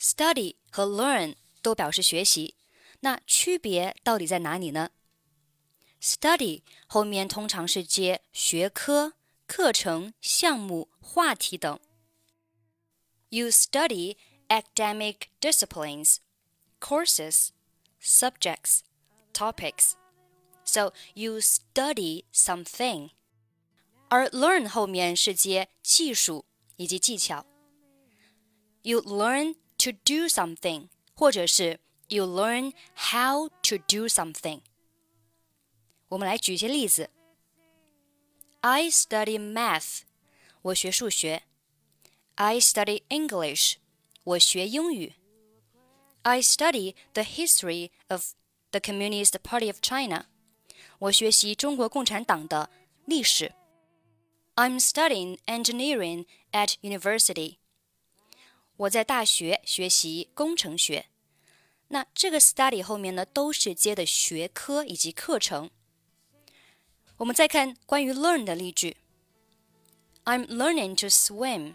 Study 和 learn 都表示学习，那区别到底在哪里呢？Study 后面通常是接学科、课程、项目、话题等。You study academic disciplines, courses, subjects, topics. So you study something. 而 learn 后面是接技术以及技巧。You learn to do something，或者是 you learn how to do something。我们来举一些例子。I study math，我学数学。I study English，我学英语。I study the history of the Communist Party of China，我学习中国共产党的历史。I'm studying engineering at university. 我在大学学习工程学。那这个 study 后面呢，都是接的学科以及课程。我们再看关于 learn 的例句。I'm learning to swim.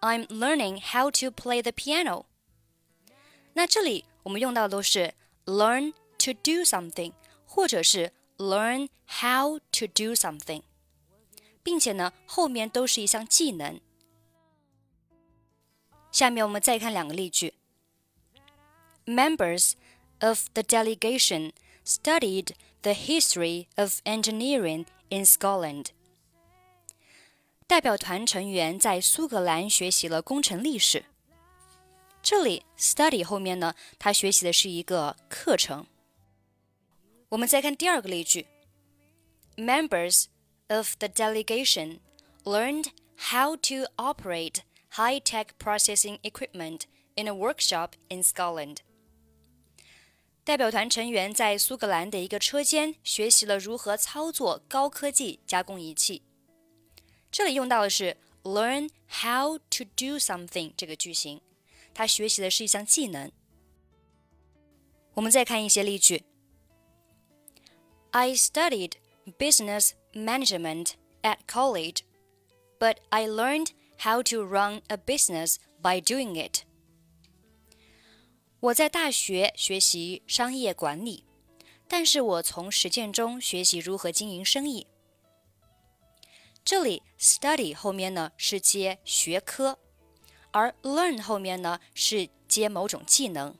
I'm learning how to play the piano. 那这里我们用到的都是 learn to do something，或者是 learn how to do something。并且呢，后面都是一项技能。下面我们再看两个例句。Members of the delegation studied the history of engineering in Scotland。代表团成员在苏格兰学习了工程历史。这里 study 后面呢，他学习的是一个课程。我们再看第二个例句：Members of the delegation learned how to operate high tech processing equipment in a workshop in Scotland. 代表团成员在苏格兰的一个车间学习了如何操作高科技加工仪器。这里用到的是 learn how to do something 这个句型，它学习的是一项技能。我们再看一些例句。I studied business management at college, but I learned how to run a business by doing it. 我在大学学习商业管理，但是我从实践中学习如何经营生意。这里 study 后面呢是接学科，而 learn 后面呢是接某种技能，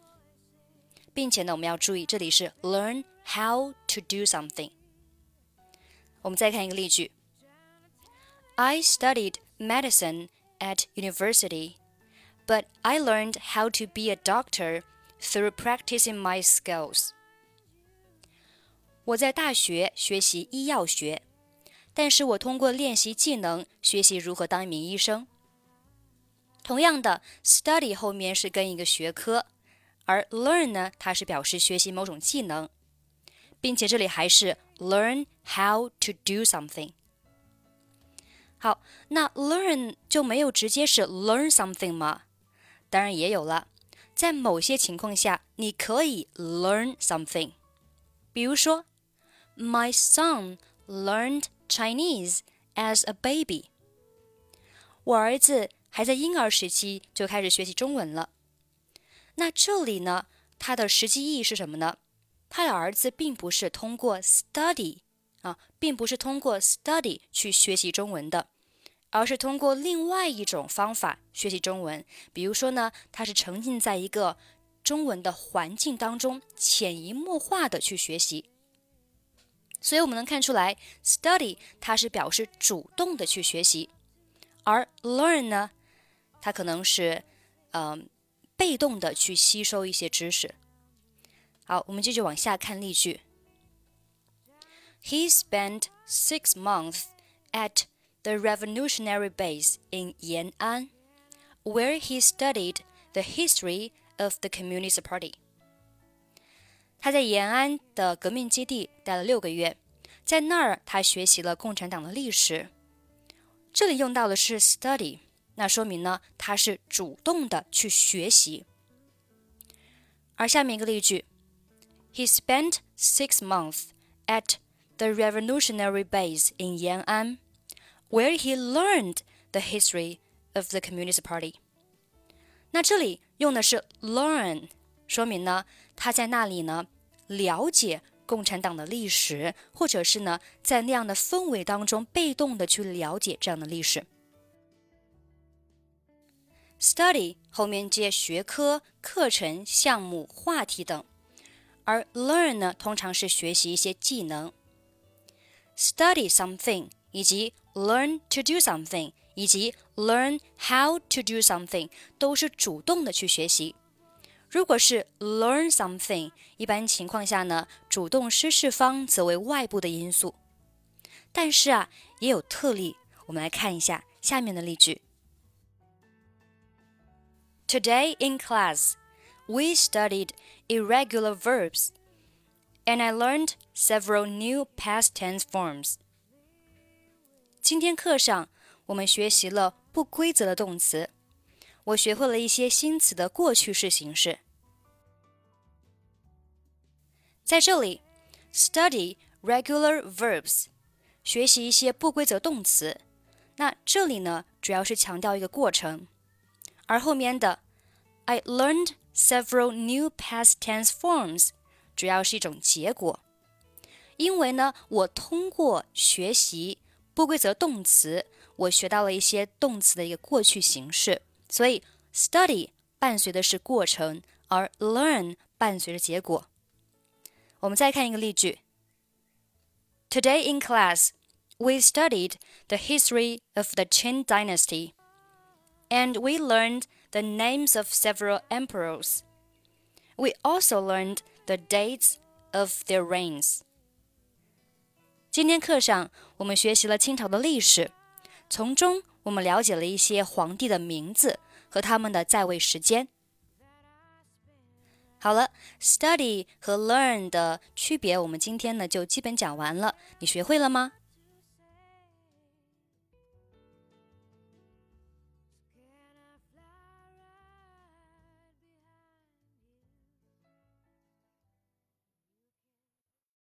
并且呢我们要注意这里是 learn how to do something。我们再看一个例句：I studied medicine at university, but I learned how to be a doctor through practicing my skills. 我在大学学习医药学，但是我通过练习技能学习如何当一名医生。同样的，study 后面是跟一个学科，而 learn 呢，它是表示学习某种技能。并且这里还是 learn how to do something。 好，那 learn 就没有直接是 learn something 吗？当然也有了，在某些情况下，你可以 learn something。比如说，My son learned Chinese as a baby。我儿子还在婴儿时期就开始学习中文了。那这里呢，它的实际意义是什么呢？他的儿子并不是通过 study 啊，并不是通过 study 去学习中文的，而是通过另外一种方法学习中文。比如说呢，他是沉浸在一个中文的环境当中，潜移默化的去学习。所以我们能看出来，study 它是表示主动的去学习，而 learn 呢，它可能是嗯被动的去吸收一些知识。好，我们继续往下看例句。He spent six months at the revolutionary base in Yan'an, where he studied the history of the Communist Party. 他在延安的革命基地待了六个月，在那儿他学习了共产党的历史。这里用到的是 study，那说明呢他是主动的去学习。而下面一个例句。he spent six months at the revolutionary base in Yan'an, where he learned the history of the Communist Party. 那这里用的是 learn，说明呢他在那里呢了解共产党的历史，或者是呢在那样的氛围当中被动的去了解这样的历史。study 后面接学科、课程、项目、话题等，而 learn 呢通常是学习一些技能。study something 以及 learn to do something 以及 learn how to do something 都是主动的去学习。如果是 learn something，一般情况下呢，主动施事方则为外部的因素。但是啊，也有特例。我们来看一下下面的例句。Today in class, we studied irregular verbs, and I learned several new past tense forms. 今天课上，我们学习了不规则的动词，我学会了一些新词的过去式形式。在这里，study regular verbs，学习一些不规则动词。那这里呢，主要是强调一个过程，而后面的 I learned several new past tense forms，主要是一种结果。因为呢，我通过学习不规则动词，我学到了一些动词的一个过去形式，所以 study 伴随的是过程，而 learn 伴随着结果。我们再看一个例句：Today in class, we studied the history of the Qing Dynasty, and we learned the names of several emperors. We also learned the dates of their reigns. 今天课上，我们学习了清朝的历史，从中我们了解了一些皇帝的名字和他们的在位时间。好了，study 和 learn 的区别，我们今天呢就基本讲完了。你学会了吗？